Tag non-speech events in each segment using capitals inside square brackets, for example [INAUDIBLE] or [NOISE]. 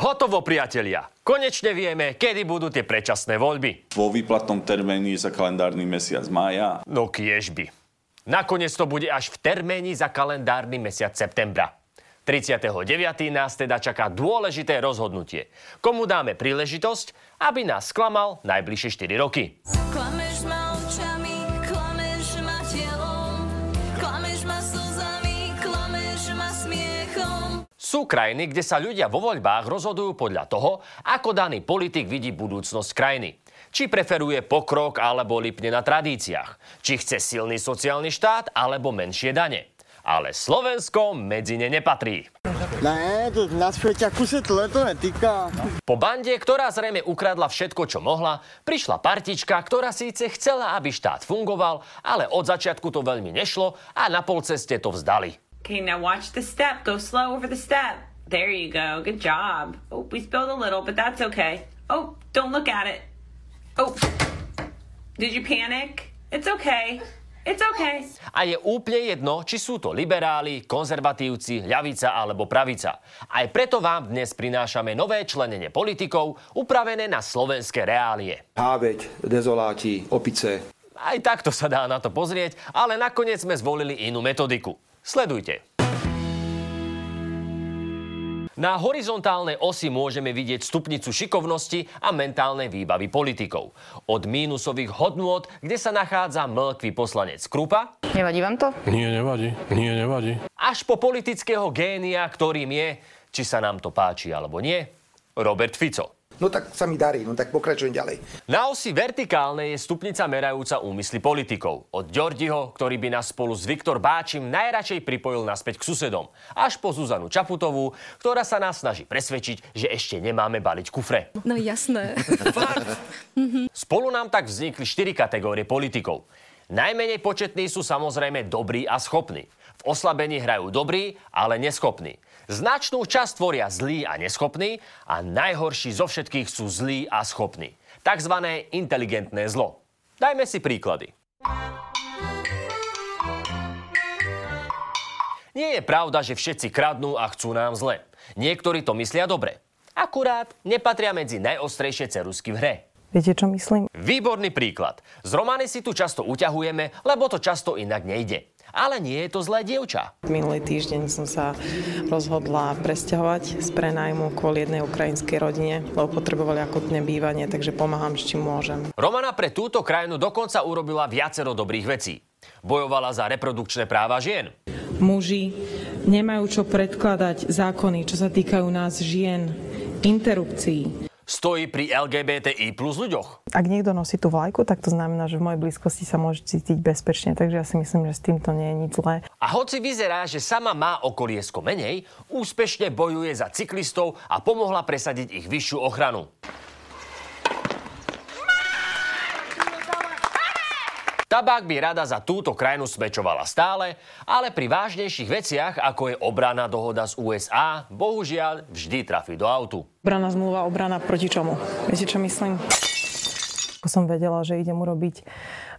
Hotovo, priatelia. Konečne vieme, kedy budú tie predčasné voľby. Vo výplatnom termíne za kalendárny mesiac mája. No kiežby. Nakoniec to bude až v terméni za kalendárny mesiac septembra. 39. nás teda čaká dôležité rozhodnutie. Komu dáme príležitosť, aby nás sklamal najbližšie 4 roky. Sú krajiny, kde sa ľudia vo voľbách rozhodujú podľa toho, ako daný politik vidí budúcnosť krajiny. Či preferuje pokrok alebo lipne na tradíciách. Či chce silný sociálny štát alebo menšie dane. Ale Slovensko medzi ne nepatrí. Ne, to se tohle to netýká. Po bande, ktorá zrejme ukradla všetko, čo mohla, prišla partička, ktorá síce chcela, aby štát fungoval, ale od začiatku to veľmi nešlo a na polceste to vzdali. Okay, now watch the step. Go slow over the step. There you go. Good job. Oh, we spilled a little, but that's okay. Oh, don't look at it. Oh, did you panic? It's okay. It's okay. A je úplne jedno, či sú to liberáli, konzervatívci, ľavica alebo pravica. Aj preto vám dnes prinášame nové členenie politikov, upravené na slovenské reálie. Háveť, dezoláti, opice. Aj takto sa dá na to pozrieť, ale nakoniec sme zvolili inú metodiku. Sledujte. Na horizontálnej osi môžeme vidieť stupnicu šikovnosti a mentálnej výbavy politikov. Od mínusových hodnôt, kde sa nachádza mlkvý poslanec Krupa, Nevadí vám to? Nie, nevadí. Nie, nevadí. až po politického génia, ktorým je, či sa nám to páči alebo nie, Robert Fico. No tak sa mi darí, no tak pokračujem ďalej. Na osi vertikálnej je stupnica merajúca úmysly politikov. Od Ďordiho, ktorý by nás spolu s Viktor Báčim najradšej pripojil naspäť k susedom, až po Zuzanu Čaputovú, ktorá sa nás snaží presvedčiť, že ešte nemáme baliť kufre. No jasné. [LAUGHS] Spolu nám tak vznikli štyri kategórie politikov. Najmenej početní sú samozrejme dobrí a schopní. V oslabení hrajú dobrí, ale neschopní. Značnú časť tvoria zlí a neschopní a najhorší zo všetkých sú zlí a schopní. Takzvané inteligentné zlo. Dajme si príklady. Nie je pravda, že všetci kradnú a chcú nám zle. Niektorí to myslia dobre. Akurát nepatria medzi najostrejšie cerusky v hre. Viete, čo myslím? Výborný príklad. Z Romany si tu často uťahujeme, lebo to často inak nejde. Ale nie je to zlé dievča. Minulý týždeň som sa rozhodla presťahovať z prenajmu kvôli jednej ukrajinskej rodine, lebo potrebovali akutné bývanie, takže pomáham, s čím môžem. Romana pre túto krajinu dokonca urobila viacero dobrých vecí. Bojovala za reprodukčné práva žien. Muži nemajú čo predkladať zákony, čo sa týkajú nás žien, interrupcií. Stojí pri LGBTI plus ľuďoch. Ak niekto nosí tú vlajku, tak to znamená, že v mojej blízkosti sa môže cítiť bezpečne, takže ja si myslím, že s týmto nie je nič zlé. A hoci vyzerá, že sama má okoliesko menej, úspešne bojuje za cyklistov a pomohla presadiť ich vyššiu ochranu. Tabák by rada za túto krajinu smečovala stále, ale pri vážnejších veciach, ako je obrana dohoda z USA, bohužiaľ vždy trafí do autu. Obrana zmluva, obrana proti čomu? Viete, čo myslím? Ako som vedela, že idem urobiť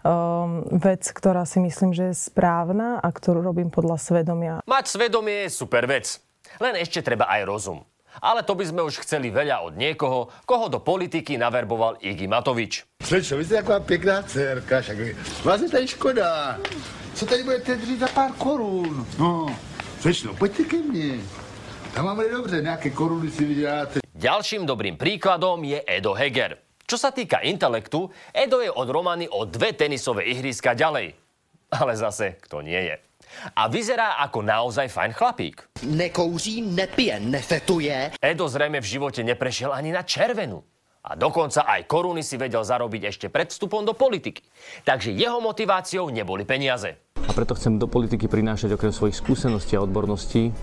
um, vec, ktorá si myslím, že je správna a ktorú robím podľa svedomia. Mať svedomie je super vec. Len ešte treba aj rozum. Ale to by sme už chceli veľa od niekoho, koho do politiky naverboval Iggy Matovič. Slečno, vy jste taková pěkná dcerka, však vás je tady škoda. Co tady budete dřít za pár korun? No, slečno, pojďte ke mně. Tam máme dobře, nějaké koruny si vyděláte. Ďalším dobrým príkladom je Edo Heger. Čo sa týka intelektu, Edo je od Romany o dve tenisové ihriska ďalej. Ale zase, kto nie je. A vyzerá ako naozaj fajn chlapík. Nekouří, nepije, nefetuje. Edo zrejme v živote neprešiel ani na červenú. A dokonca aj koruny si vedel zarobiť ešte pred vstupom do politiky. Takže jeho motiváciou neboli peniaze. A preto chcem do politiky prinášať okrem svojich skúseností a odborností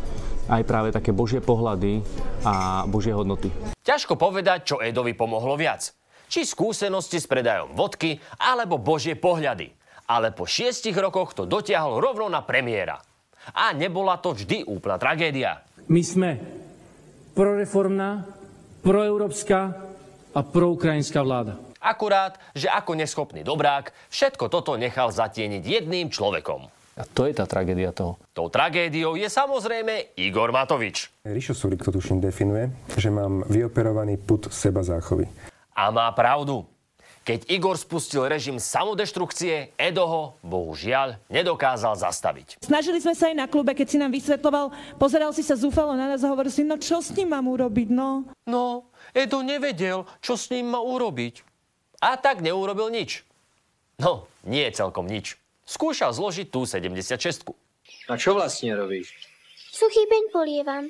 aj práve také božie pohľady a božie hodnoty. Ťažko povedať, čo Edovi pomohlo viac. Či skúsenosti s predajom vodky, alebo božie pohľady. Ale po šiestich rokoch to dotiahol rovno na premiéra. A nebola to vždy úplná tragédia. My sme proreformná, proeurópska a proukrajinská vláda. Akurát, že ako neschopný dobrák, všetko toto nechal zatieniť jedným človekom. A to je tá tragédia toho. Tou tragédiou je samozrejme Igor Matovič. Ríšo Sulik to tuším definuje, že mám vyoperovaný put seba záchovy. A má pravdu. Keď Igor spustil režim samodeštrukcie, Edo ho, bohužiaľ, nedokázal zastaviť. Snažili sme sa aj na klube, keď si nám vysvetloval, pozeral si sa zúfalo na nás a hovoril si, no čo s ním mám urobiť, no? No, Edo nevedel, čo s ním má urobiť. A tak neurobil nič. No, nie celkom nič. Skúšal zložiť tú 76. A čo vlastne robíš? Suchý peň polievam.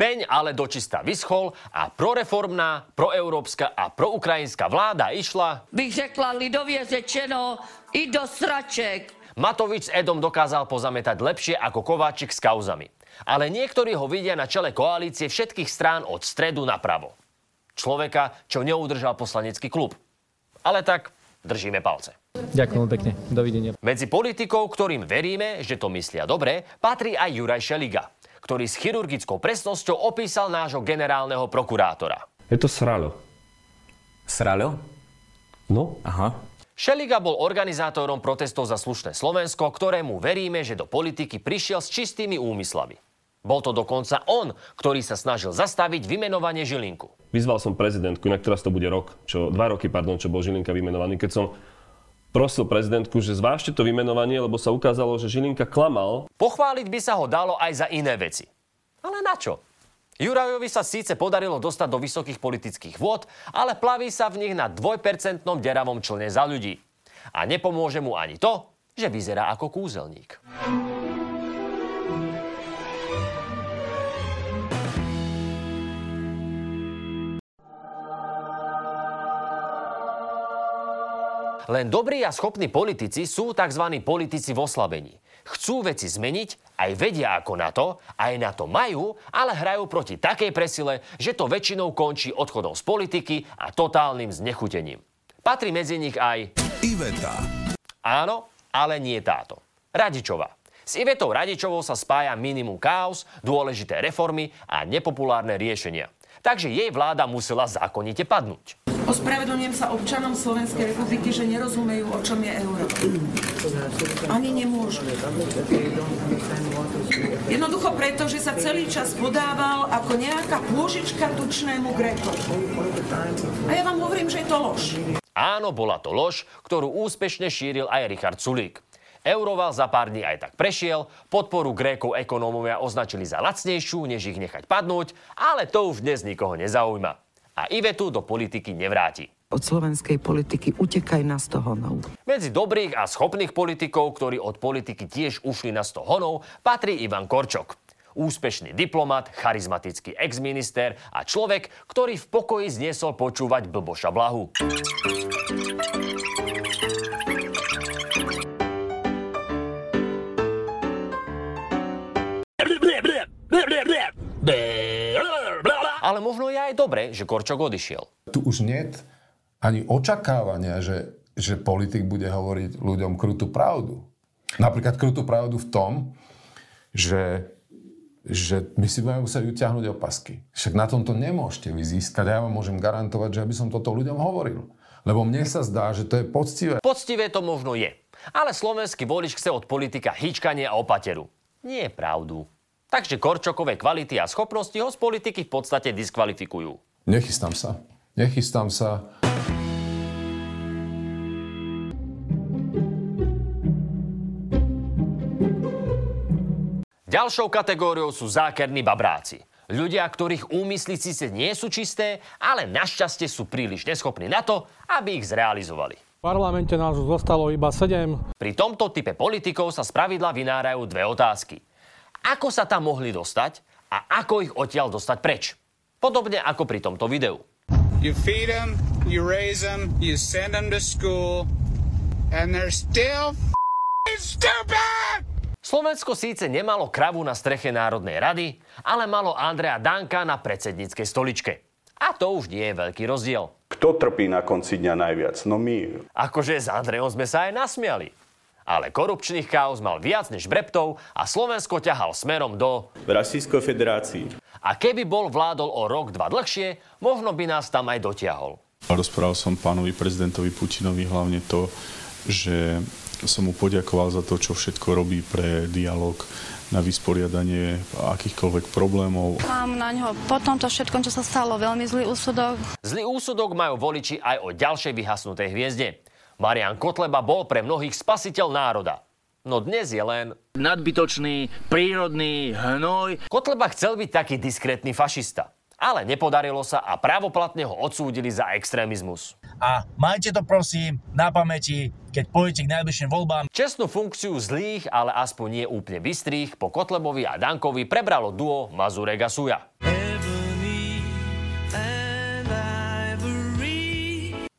Peň ale dočista vyschol a proreformná, proeurópska a proukrajinská vláda išla... Bych řekla lidově řečeno i do sraček. Matovič s Edom dokázal pozametať lepšie ako Kováčik s kauzami. Ale niektorí ho vidia na čele koalície všetkých strán od stredu napravo. Človeka, čo neudržal poslanecký klub. Ale tak držíme palce. Ďakujem pekne. Dovidenia. Medzi politikov, ktorým veríme, že to myslia dobre, patrí aj Juraj Šeliga, ktorý s chirurgickou presnosťou opísal nášho generálneho prokurátora. Je to sralo. Sralo? No. Aha. Šeliga bol organizátorom protestov za slušné Slovensko, ktorému veríme, že do politiky prišiel s čistými úmyslami. Bol to dokonca on, ktorý sa snažil zastaviť vymenovanie Žilinku. Vyzval som prezidentku, inak teraz to bude rok, čo, dva roky, pardon, čo bol Žilinka vymenovaný, keď som prosil prezidentku, že zvážte to vymenovanie, lebo sa ukázalo, že Žilinka klamal. Pochváliť by sa ho dalo aj za iné veci. Ale na čo? Jurajovi sa síce podarilo dostať do vysokých politických vôd, ale plaví sa v nich na dvojpercentnom deravom člne za ľudí. A nepomôže mu ani to, že vyzerá ako kúzelník. Len dobrí a schopní politici sú tzv. politici v oslabení. Chcú veci zmeniť, aj vedia ako na to, aj na to majú, ale hrajú proti takej presile, že to väčšinou končí odchodom z politiky a totálnym znechutením. Patrí medzi nich aj... Iveta. Áno, ale nie táto. Radičová. S Ivetou Radičovou sa spája minimum chaos, dôležité reformy a nepopulárne riešenia. Takže jej vláda musela zákonite padnúť. Ospravedlňujem sa občanom Slovenskej republiky, že nerozumejú, o čom je euro. Ani nemôžu. Jednoducho preto, že sa celý čas podával ako nejaká pôžička tučnému Grékovi. A ja vám hovorím, že je to lož. Áno, bola to lož, ktorú úspešne šíril aj Richard Sulík. Euroval za pár dní aj tak prešiel, podporu Grékov ekonómovia označili za lacnejšiu, než ich nechať padnúť, ale to už dnes nikoho nezaujíma. A Ivetu do politiky nevráti. Od slovenskej politiky utekaj na 100 honov. Medzi dobrých a schopných politikov, ktorí od politiky tiež ušli na 100 honov, patrí Ivan Korčok. Úspešný diplomat, charizmatický exminister a človek, ktorý v pokoji zniesol počúvať blboša Blahu. Ale možno je aj dobre, že Korčok odišiel. Tu už nie ani očakávania, že, že politik bude hovoriť ľuďom krutú pravdu. Napríklad krutú pravdu v tom, že, že my si budeme musieť utiahnuť opasky. Však na tomto nemôžete vy získať. Ja vám môžem garantovať, že aby som toto ľuďom hovoril. Lebo mne sa zdá, že to je poctivé. Poctivé to možno je. Ale slovenský volič chce od politika hýčkanie a opateru. Nie je pravdu. Takže Korčokové kvality a schopnosti ho z politiky v podstate diskvalifikujú. Nechystám sa. Nechystám sa. Ďalšou kategóriou sú zákerní babráci. Ľudia, ktorých úmysly síce nie sú čisté, ale našťastie sú príliš neschopní na to, aby ich zrealizovali. V parlamente nás už zostalo iba 7. Pri tomto type politikov sa spravidla vynárajú dve otázky. Ako sa tam mohli dostať a ako ich odtiaľ dostať preč? Podobne ako pri tomto videu. You feed them, you raise them, you send them to school, and they're still stupid! Slovensko síce nemalo kravu na streche Národnej rady, ale malo Andrea Danka na predsedníckej stoličke. A to už nie je veľký rozdiel. Kto trpí na konci dňa najviac? No my. Akože s Andreom sme sa aj nasmiali. Ale korupčných chaos mal viac než breptov a Slovensko ťahal smerom do... Rasijskej federácii. A keby bol vládol o rok, dva dlhšie, možno by nás tam aj dotiahol. Rozprával som pánovi prezidentovi Putinovi hlavne to, že som mu poďakoval za to, čo všetko robí pre dialog na vysporiadanie akýchkoľvek problémov. Mám na ňo po tomto všetkom, čo sa stalo, veľmi zlý úsudok. Zlý úsudok majú voliči aj o ďalšej vyhasnutej hviezde. Marian Kotleba bol pre mnohých spasiteľ národa. No dnes je len... Nadbytočný, prírodný hnoj. Kotleba chcel byť taký diskrétny fašista. Ale nepodarilo sa a právoplatne ho odsúdili za extrémizmus. A majte to prosím na pamäti, keď pôjdete k najbližším voľbám. Čestnú funkciu zlých, ale aspoň nie úplne bystrých, po Kotlebovi a Dankovi prebralo duo Mazurek a Suja.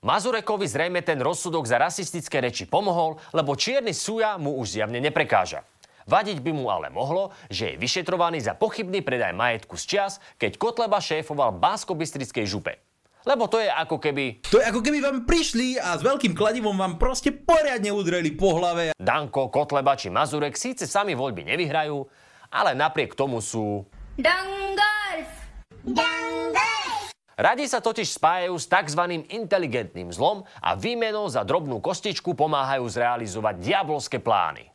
Mazurekovi zrejme ten rozsudok za rasistické reči pomohol, lebo čierny Suja mu už zjavne neprekáža. Vadiť by mu ale mohlo, že je vyšetrovaný za pochybný predaj majetku z čias, keď Kotleba šéfoval básko župe. Lebo to je ako keby... To je ako keby vám prišli a s veľkým kladivom vám proste poriadne udreli po hlave. Danko, Kotleba či Mazurek síce sami voľby nevyhrajú, ale napriek tomu sú... Dangals! Dangals! Radi sa totiž spájajú s tzv. inteligentným zlom a výmenou za drobnú kostičku pomáhajú zrealizovať diabolské plány.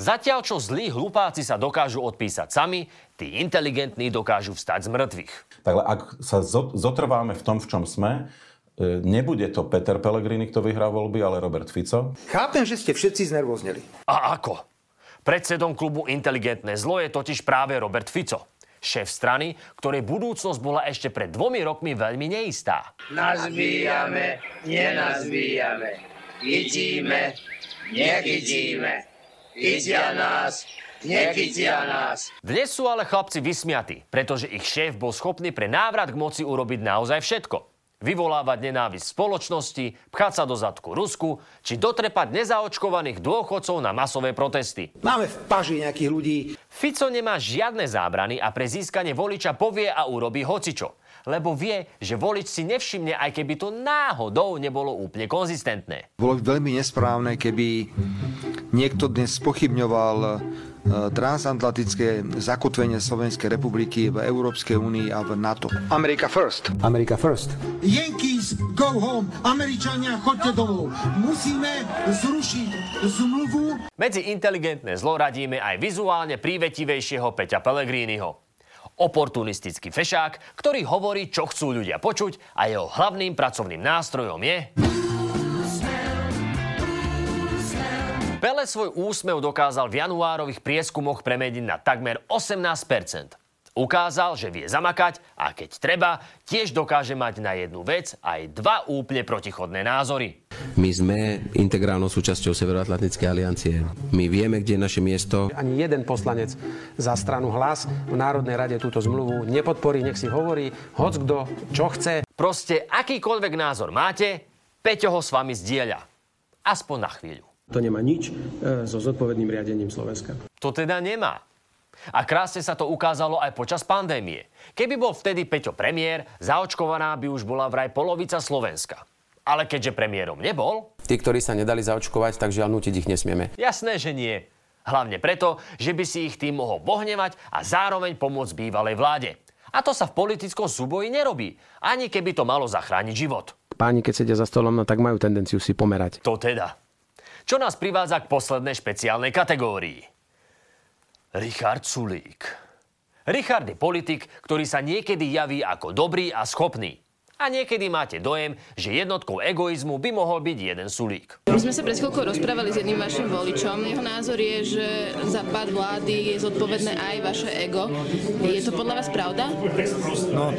Zatiaľ, čo zlí hlupáci sa dokážu odpísať sami, tí inteligentní dokážu vstať z mŕtvych. Tak ak sa zotrváme v tom, v čom sme, e, nebude to Peter Pellegrini, kto vyhrá voľby, ale Robert Fico. Chápem, že ste všetci znervozneli. A ako? Predsedom klubu Inteligentné zlo je totiž práve Robert Fico. Šéf strany, ktorej budúcnosť bola ešte pred dvomi rokmi veľmi neistá. Nazbíjame, nenazbíjame. Idíme, nechytíme. Chytia nás, nechytia nás. Dnes sú ale chlapci vysmiatí, pretože ich šéf bol schopný pre návrat k moci urobiť naozaj všetko. Vyvolávať nenávisť spoločnosti, pchať sa do zadku Rusku, či dotrepať nezaočkovaných dôchodcov na masové protesty. Máme v paži nejakých ľudí. Fico nemá žiadne zábrany a pre získanie voliča povie a urobí hocičo lebo vie, že volič si nevšimne, aj keby to náhodou nebolo úplne konzistentné. Bolo by veľmi nesprávne, keby niekto dnes pochybňoval e, transatlantické zakotvenie Slovenskej republiky v Európskej únii a v NATO. America first. America first. Yankees, go home. Američania, chodte domov. Musíme zrušiť zmluvu. Medzi inteligentné zlo radíme aj vizuálne prívetivejšieho Peťa Pellegriniho oportunistický fešák, ktorý hovorí, čo chcú ľudia počuť a jeho hlavným pracovným nástrojom je... Pele svoj úsmev dokázal v januárových prieskumoch premeniť na takmer 18 Ukázal, že vie zamakať a keď treba, tiež dokáže mať na jednu vec aj dva úplne protichodné názory. My sme integrálnou súčasťou Severoatlantickej aliancie. My vieme, kde je naše miesto. Ani jeden poslanec za stranu hlas v Národnej rade túto zmluvu nepodporí, nech si hovorí hoc kto, čo chce. Proste akýkoľvek názor máte, Peťo ho s vami zdieľa. Aspoň na chvíľu. To nemá nič e, so zodpovedným riadením Slovenska. To teda nemá. A krásne sa to ukázalo aj počas pandémie. Keby bol vtedy Peťo premiér, zaočkovaná by už bola vraj polovica Slovenska. Ale keďže premiérom nebol... Tí, ktorí sa nedali zaočkovať, tak žiaľ nutiť ich nesmieme. Jasné, že nie. Hlavne preto, že by si ich tým mohol bohnevať a zároveň pomôcť bývalej vláde. A to sa v politickom súboji nerobí, ani keby to malo zachrániť život. Páni, keď sedia za stolom, no tak majú tendenciu si pomerať. To teda. Čo nás privádza k poslednej špeciálnej kategórii. Richard Sulík. Richard je politik, ktorý sa niekedy javí ako dobrý a schopný. A niekedy máte dojem, že jednotkou egoizmu by mohol byť jeden sulík. My sme sa pred chvíľkou rozprávali s jedným vašim voličom. Jeho názor je, že za pád vlády je zodpovedné aj vaše ego. Je to podľa vás pravda? No.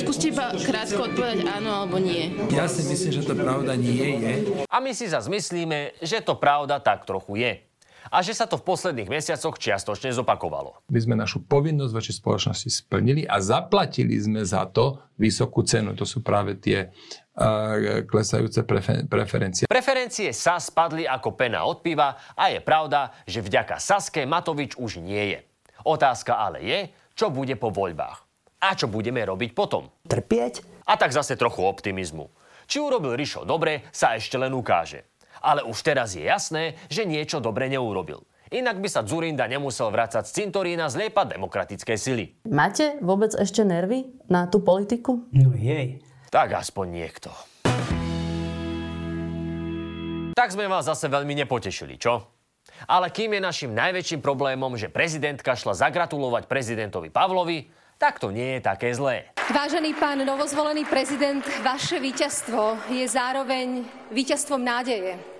Skúste iba krátko odpovedať áno alebo nie. Ja si myslím, že to pravda nie je. A my si zase myslíme, že to pravda tak trochu je a že sa to v posledných mesiacoch čiastočne zopakovalo. My sme našu povinnosť voči spoločnosti splnili a zaplatili sme za to vysokú cenu. To sú práve tie uh, klesajúce prefer- preferencie. Preferencie sa spadli ako pena od piva a je pravda, že vďaka Saske Matovič už nie je. Otázka ale je, čo bude po voľbách. A čo budeme robiť potom? Trpieť? A tak zase trochu optimizmu. Či urobil Rišo dobre, sa ešte len ukáže. Ale už teraz je jasné, že niečo dobre neurobil. Inak by sa Zurinda nemusel vrácať z cintorína zliepať demokratické sily. Máte vôbec ešte nervy na tú politiku? No jej. Tak aspoň niekto. Tak sme vás zase veľmi nepotešili, čo? Ale kým je našim najväčším problémom, že prezidentka šla zagratulovať prezidentovi Pavlovi, tak to nie je také zlé. Vážený pán novozvolený prezident, vaše víťazstvo je zároveň víťazstvom nádeje.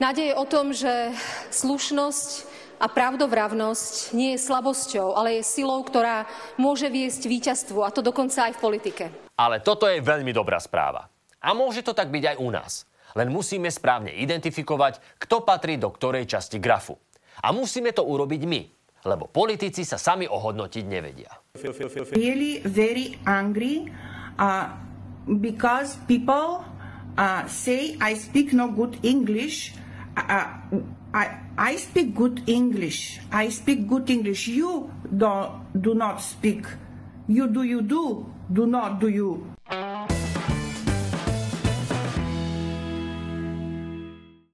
Nádeje o tom, že slušnosť a pravdovravnosť nie je slabosťou, ale je silou, ktorá môže viesť víťazstvu, a to dokonca aj v politike. Ale toto je veľmi dobrá správa. A môže to tak byť aj u nás. Len musíme správne identifikovať, kto patrí do ktorej časti grafu. A musíme to urobiť my, lebo politici sa sami ohodnotiť nevedia. Really very angry uh, because people uh, say I speak no good English. Uh, I, I speak good English. I speak good English. You do, do not speak. You do, you do. Do not do you.